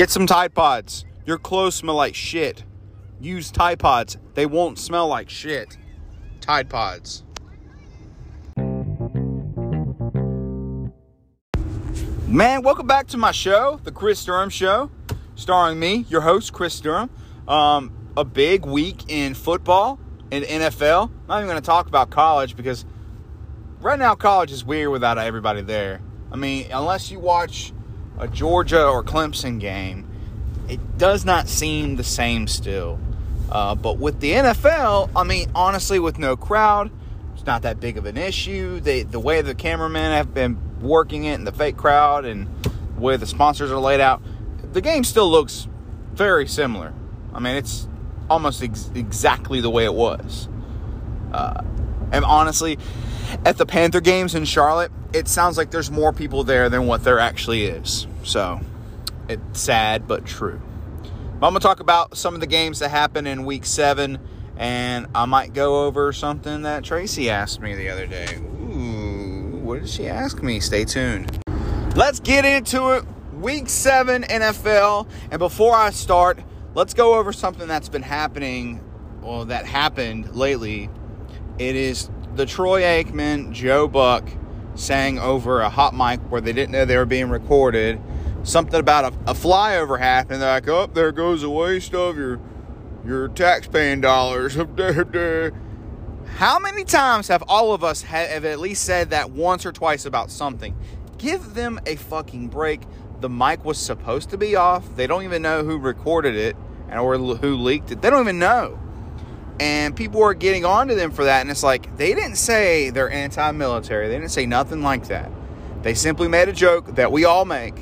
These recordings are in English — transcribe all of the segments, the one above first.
Get some Tide Pods. Your clothes smell like shit. Use Tide Pods. They won't smell like shit. Tide Pods. Man, welcome back to my show, The Chris Durham Show, starring me, your host, Chris Durham. Um, a big week in football and NFL. Not even going to talk about college because right now college is weird without everybody there. I mean, unless you watch a Georgia or Clemson game, it does not seem the same still. Uh, but with the NFL, I mean, honestly, with no crowd, it's not that big of an issue. The way the cameramen have been working it and the fake crowd and the way the sponsors are laid out, the game still looks very similar. I mean, it's almost ex- exactly the way it was. Uh, and honestly, at the Panther games in Charlotte, it sounds like there's more people there than what there actually is. So it's sad but true. But I'm gonna talk about some of the games that happened in Week Seven, and I might go over something that Tracy asked me the other day. Ooh, what did she ask me? Stay tuned. Let's get into it. Week Seven NFL, and before I start, let's go over something that's been happening. Well, that happened lately. It is the Troy Aikman, Joe Buck sang over a hot mic where they didn't know they were being recorded. Something about a, a flyover happened. They're like, "Oh, there goes a waste of your your tax-paying dollars." How many times have all of us have at least said that once or twice about something? Give them a fucking break. The mic was supposed to be off. They don't even know who recorded it and or who leaked it. They don't even know and people are getting onto them for that and it's like they didn't say they're anti-military. They didn't say nothing like that. They simply made a joke that we all make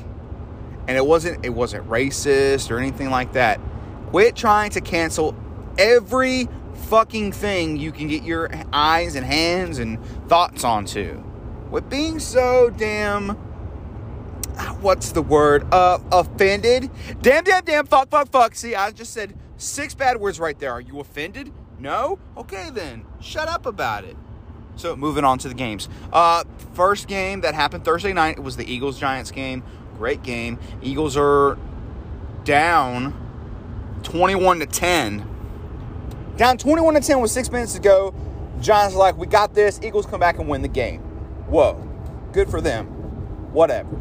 and it wasn't it wasn't racist or anything like that. Quit trying to cancel every fucking thing you can get your eyes and hands and thoughts onto. With being so damn what's the word uh offended? Damn damn damn fuck fuck fuck. See i just said six bad words right there are you offended no? Okay then. Shut up about it. So moving on to the games. Uh, first game that happened Thursday night it was the Eagles Giants game. Great game. Eagles are down 21 to 10. Down 21 to 10 with six minutes to go. Giants like, we got this. Eagles come back and win the game. Whoa. Good for them. Whatever.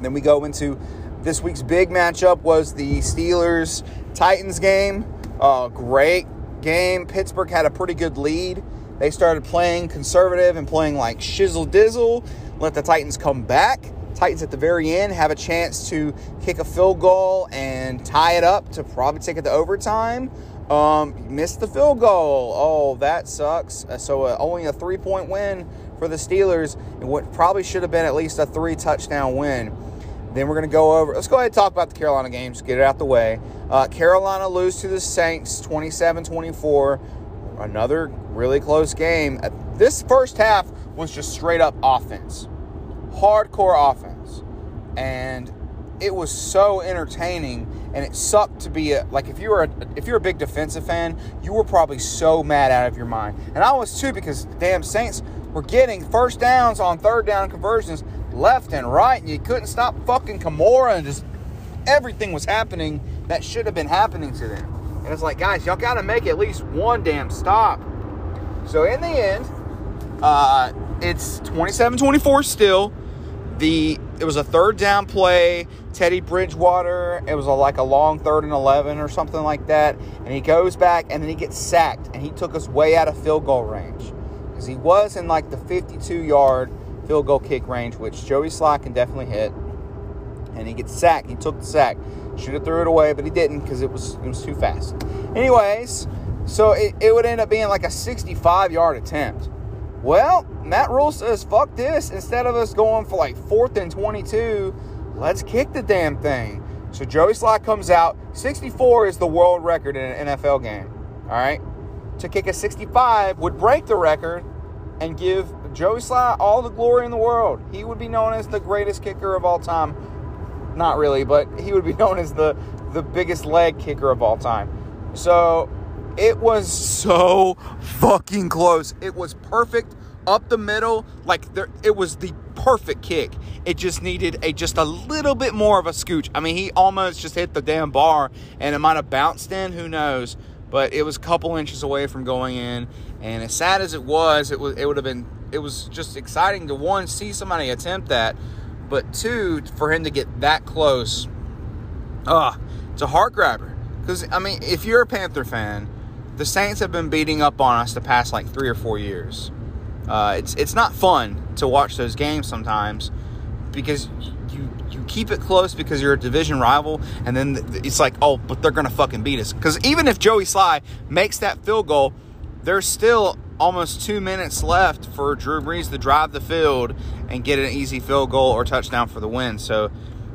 then we go into this week's big matchup was the Steelers Titans game. Uh, great game. Pittsburgh had a pretty good lead. They started playing conservative and playing like shizzle dizzle. Let the Titans come back. Titans at the very end have a chance to kick a field goal and tie it up to probably take it to overtime. Um, missed the field goal. Oh, that sucks. Uh, so uh, only a three point win for the Steelers. What probably should have been at least a three touchdown win. Then we're going to go over. Let's go ahead and talk about the Carolina games, get it out the way. Uh, Carolina lose to the Saints 27 24. Another really close game. Uh, this first half was just straight up offense, hardcore offense. And it was so entertaining and it sucked to be a, like if you were a, if you're a big defensive fan you were probably so mad out of your mind and i was too because damn saints were getting first downs on third down conversions left and right, and you couldn't stop fucking Kamara, and just everything was happening that should have been happening to them. And it's like, guys, y'all got to make at least one damn stop. So in the end, uh, it's 27-24 still. The it was a third down play. Teddy Bridgewater. It was a, like a long third and eleven or something like that. And he goes back and then he gets sacked. And he took us way out of field goal range because he was in like the 52 yard field goal kick range, which Joey Slye can definitely hit. And he gets sacked. He took the sack. Should have threw it away, but he didn't because it was it was too fast. Anyways, so it, it would end up being like a 65 yard attempt. Well, Matt Rhule says, fuck this. Instead of us going for like fourth and 22, let's kick the damn thing. So Joey Slye comes out. 64 is the world record in an NFL game. All right. To kick a 65 would break the record and give Joey Slye, all the glory in the world. He would be known as the greatest kicker of all time. Not really, but he would be known as the the biggest leg kicker of all time. So it was so fucking close. It was perfect up the middle, like there, it was the perfect kick. It just needed a just a little bit more of a scooch. I mean, he almost just hit the damn bar, and it might have bounced in. Who knows? But it was a couple inches away from going in. And as sad as it was, it was it would have been. It was just exciting to one see somebody attempt that, but two for him to get that close. Ah, it's a heart grabber. Because I mean, if you're a Panther fan, the Saints have been beating up on us the past like three or four years. Uh, it's it's not fun to watch those games sometimes because keep it close because you're a division rival, and then it's like, oh, but they're gonna fucking beat us. Because even if Joey Slye makes that field goal, there's still almost two minutes left for Drew Brees to drive the field and get an easy field goal or touchdown for the win. So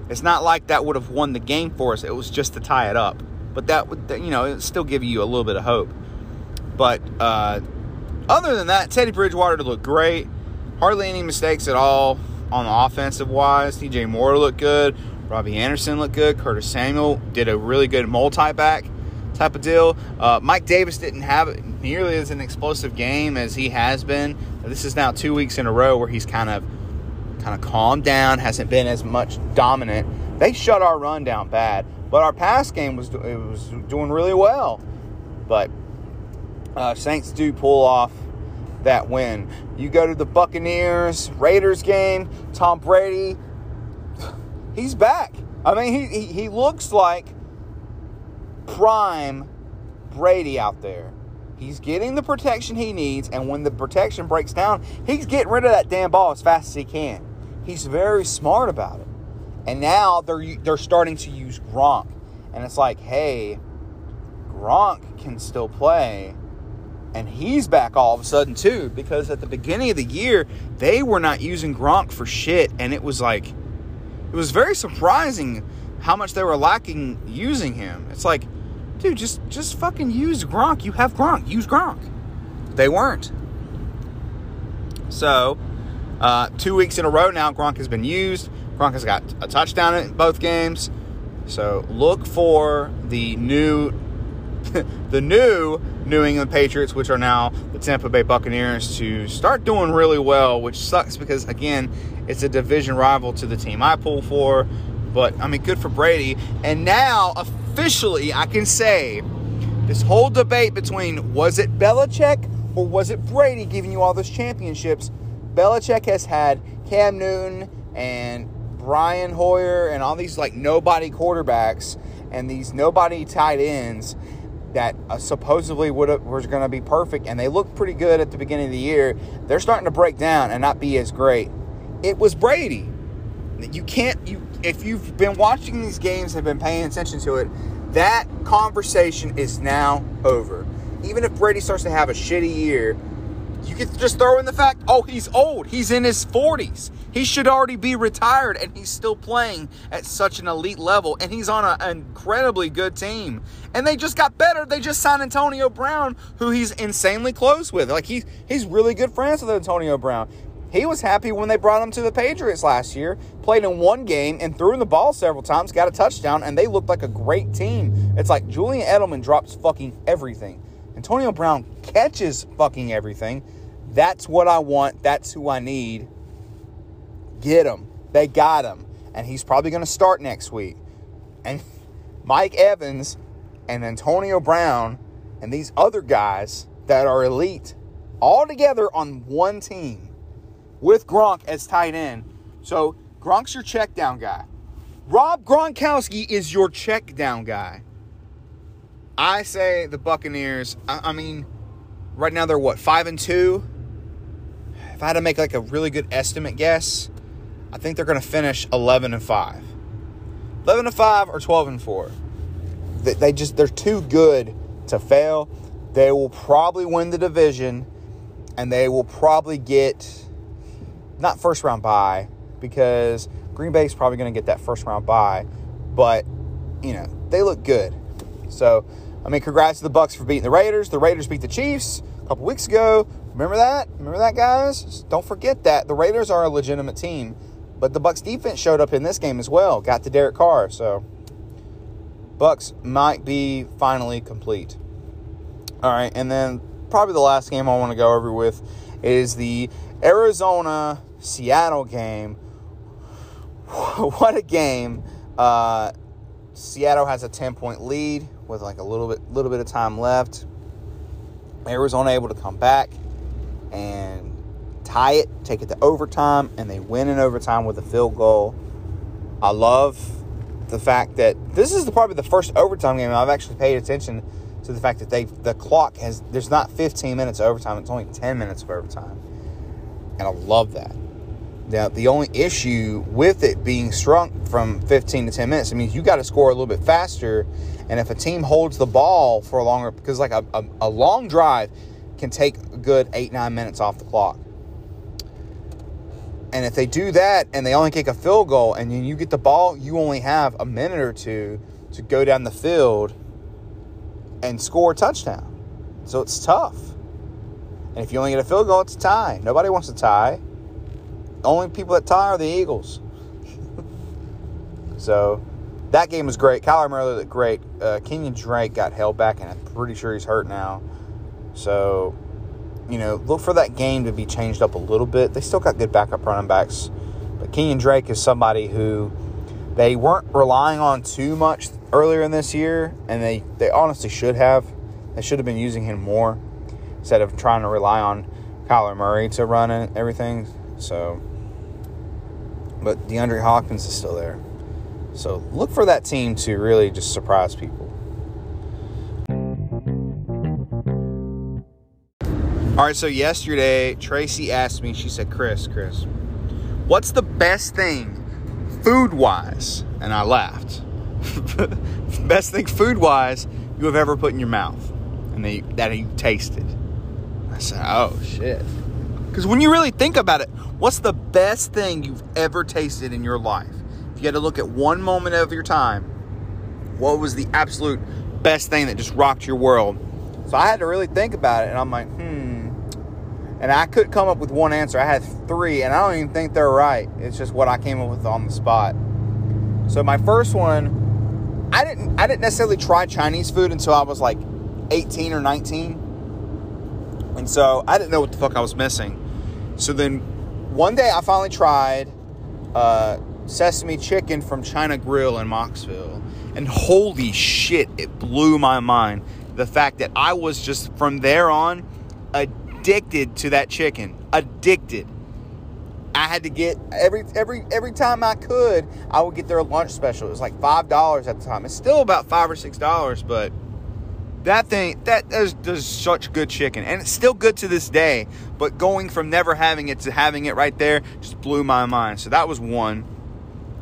it's not like that would have won the game for us. It was just to tie it up. But that would, you know, it still give you a little bit of hope. But uh, other than that, Teddy Bridgewater looked great. Hardly any mistakes at all on the offensive wise. DJ Moore looked good. Robbie Anderson looked good. Curtis Samuel did a really good multi back type of deal. Uh, Mike Davis didn't have nearly as an explosive game as he has been. This is now two weeks in a row where he's kind of kind of calmed down, hasn't been as much dominant. They shut our run down bad, but our pass game was it was doing really well. But uh, Saints do pull off that win. You go to the Buccaneers Raiders game. Tom Brady, he's back. I mean, he, he, he looks like prime Brady out there. He's getting the protection he needs, and when the protection breaks down, he's getting rid of that damn ball as fast as he can. He's very smart about it. And now they're they're starting to use Gronk. And it's like, hey, Gronk can still play. And he's back all of a sudden too, because at the beginning of the year, they were not using Gronk for shit. And it was like it was very surprising how much they were lacking using him. It's like, dude, just just fucking use Gronk. You have Gronk. Use Gronk. They weren't. So, uh, two weeks in a row now, Gronk has been used. Gronk has got a touchdown in both games. So look for the new, the new New England Patriots, which are now the Tampa Bay Buccaneers, to start doing really well. Which sucks because again, it's a division rival to the team I pull for. But I mean, good for Brady. And now officially, I can say this whole debate between was it Belichick or was it Brady giving you all those championships? Belichick has had Cam Newton and Brian Hoyer and all these like nobody quarterbacks and these nobody tight ends that uh, supposedly would was going to be perfect and they looked pretty good at the beginning of the year. They're starting to break down and not be as great. It was Brady. You can't you if you've been watching these games and been paying attention to it, that conversation is now over. Even if Brady starts to have a shitty year, you can just throw in the fact, oh, he's old. He's in his 40s. He should already be retired, and he's still playing at such an elite level, and he's on a, an incredibly good team. And they just got better. They just signed Antonio Brown, who he's insanely close with. Like he's he's really good friends with Antonio Brown. He was happy when they brought him to the Patriots last year, played in one game and threw in the ball several times, got a touchdown, and they looked like a great team. It's like Julian Edelman drops fucking everything. Antonio Brown catches fucking everything. That's what I want. That's who I need. Get him. They got him. And he's probably going to start next week. And Mike Evans and Antonio Brown and these other guys that are elite all together on one team with Gronk as tight end. So Gronk's your check down guy. Rob Gronkowski is your check down guy. I say the Buccaneers. I, I, mean, right now they're what five and two. If I had to make like a really good estimate guess, I think they're going to finish eleven and five. Eleven and five or twelve and four. They, they just they're too good to fail. They will probably win the division, and they will probably get not first round bye because Green Bay is probably going to get that first round bye, but you know they look good. So I mean, congrats to the Bucks for beating the Raiders. The Raiders beat the Chiefs a couple weeks ago. Remember that? Remember that, guys? Don't forget that the Raiders are a legitimate team, but the Bucks defense showed up in this game as well. Got to Derek Carr, so Bucks might be finally complete. All right, and then probably the last game I want to go over with is the Arizona Seattle game. what a game! Uh, Seattle has a 10 point lead with like a little bit little bit of time left. Arizona able to come back and tie it, take it to overtime, and they win in overtime with a field goal. I love the fact that this is probably the first overtime game I've actually paid attention to the fact that they the clock has there's not 15 minutes of overtime, it's only 10 minutes of overtime. And I love that. Now, the only issue with it being shrunk from 15 to 10 minutes, it means you got to score a little bit faster. And if a team holds the ball for a longer, because like a, a, a long drive can take a good eight, nine minutes off the clock. And if they do that and they only kick a field goal and you get the ball, you only have a minute or two to go down the field and score a touchdown. So it's tough. And if you only get a field goal, it's a tie. Nobody wants to tie only people that tie are the Eagles. so that game was great. Kyler Murray looked great. Uh, Kenyon Drake got held back, and I'm pretty sure he's hurt now. So, you know, look for that game to be changed up a little bit. They still got good backup running backs, but Kenyon Drake is somebody who they weren't relying on too much earlier in this year, and they, they honestly should have. They should have been using him more instead of trying to rely on Kyler Murray to run and everything. So, but DeAndre Hopkins is still there. So look for that team to really just surprise people. All right, so yesterday Tracy asked me, she said, Chris, Chris, what's the best thing food wise? And I laughed. best thing food wise you have ever put in your mouth and they, that you tasted. I said, oh shit. Because when you really think about it, what's the best thing you've ever tasted in your life? If you had to look at one moment of your time, what was the absolute best thing that just rocked your world? So I had to really think about it, and I'm like, hmm. And I couldn't come up with one answer. I had three, and I don't even think they're right. It's just what I came up with on the spot. So my first one, I didn't I didn't necessarily try Chinese food until I was like 18 or 19. And so I didn't know what the fuck I was missing. So then one day I finally tried uh, sesame chicken from China Grill in Mocksville. And holy shit, it blew my mind. The fact that I was just from there on addicted to that chicken. Addicted. I had to get every every every time I could, I would get their lunch special. It was like five dollars at the time. It's still about five or six dollars, but that thing that does, such good chicken and it's still good to this day but going from never having it to having it right there just blew my mind. So that was one.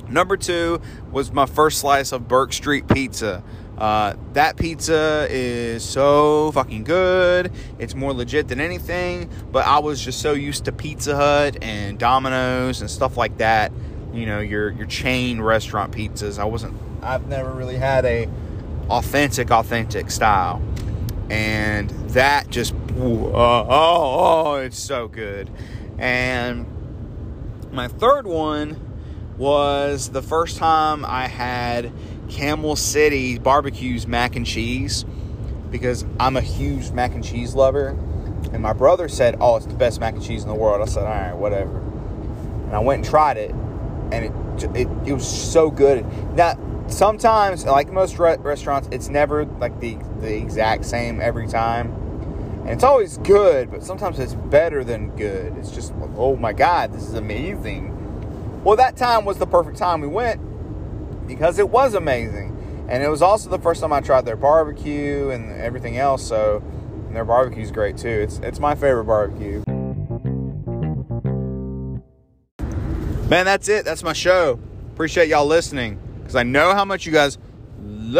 Number two was my first slice of burke street pizza. Uh, that pizza is so fucking good. It's more legit than anything but i was just so used to pizza hut and domino's and stuff like that. You know your your chain restaurant pizzas. I wasn't i've never really had a authentic, authentic style. And that just, oh, oh, it's so good. And my third one was the first time I had Camel City barbecues mac and cheese because I'm a huge mac and cheese lover. And my brother said, Oh, it's the best mac and cheese in the world. I said, All right, whatever. And I went and tried it, and it, it, it was so good. Now, sometimes, like most re- restaurants, it's never like the the exact same every time, and it's always good. But sometimes it's better than good. It's just oh my god, this is amazing. Well, that time was the perfect time we went because it was amazing, and it was also the first time I tried their barbecue and everything else. So their barbecue is great too. It's it's my favorite barbecue. Man, that's it. That's my show. Appreciate y'all listening because I know how much you guys love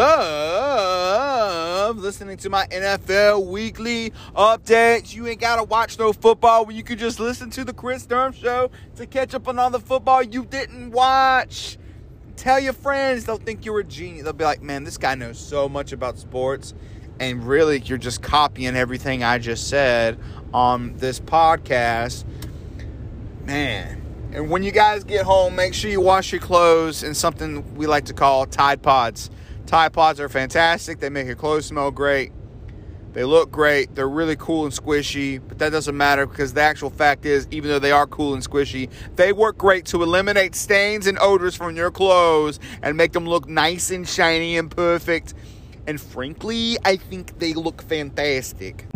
listening to my NFL weekly updates. You ain't got to watch no football you can just listen to the Chris Durham show to catch up on all the football you didn't watch. Tell your friends, they'll think you're a genius. They'll be like, man, this guy knows so much about sports. And really, you're just copying everything I just said on this podcast. Man, and when you guys get home, make sure you wash your clothes in something we like to call Tide Pods. Tide Pods are fantastic. They make your clothes smell great. They look great. They're really cool and squishy, but that doesn't matter because the actual fact is, even though they are cool and squishy, they work great to eliminate stains and odors from your clothes and make them look nice and shiny and perfect. And frankly, I think they look fantastic.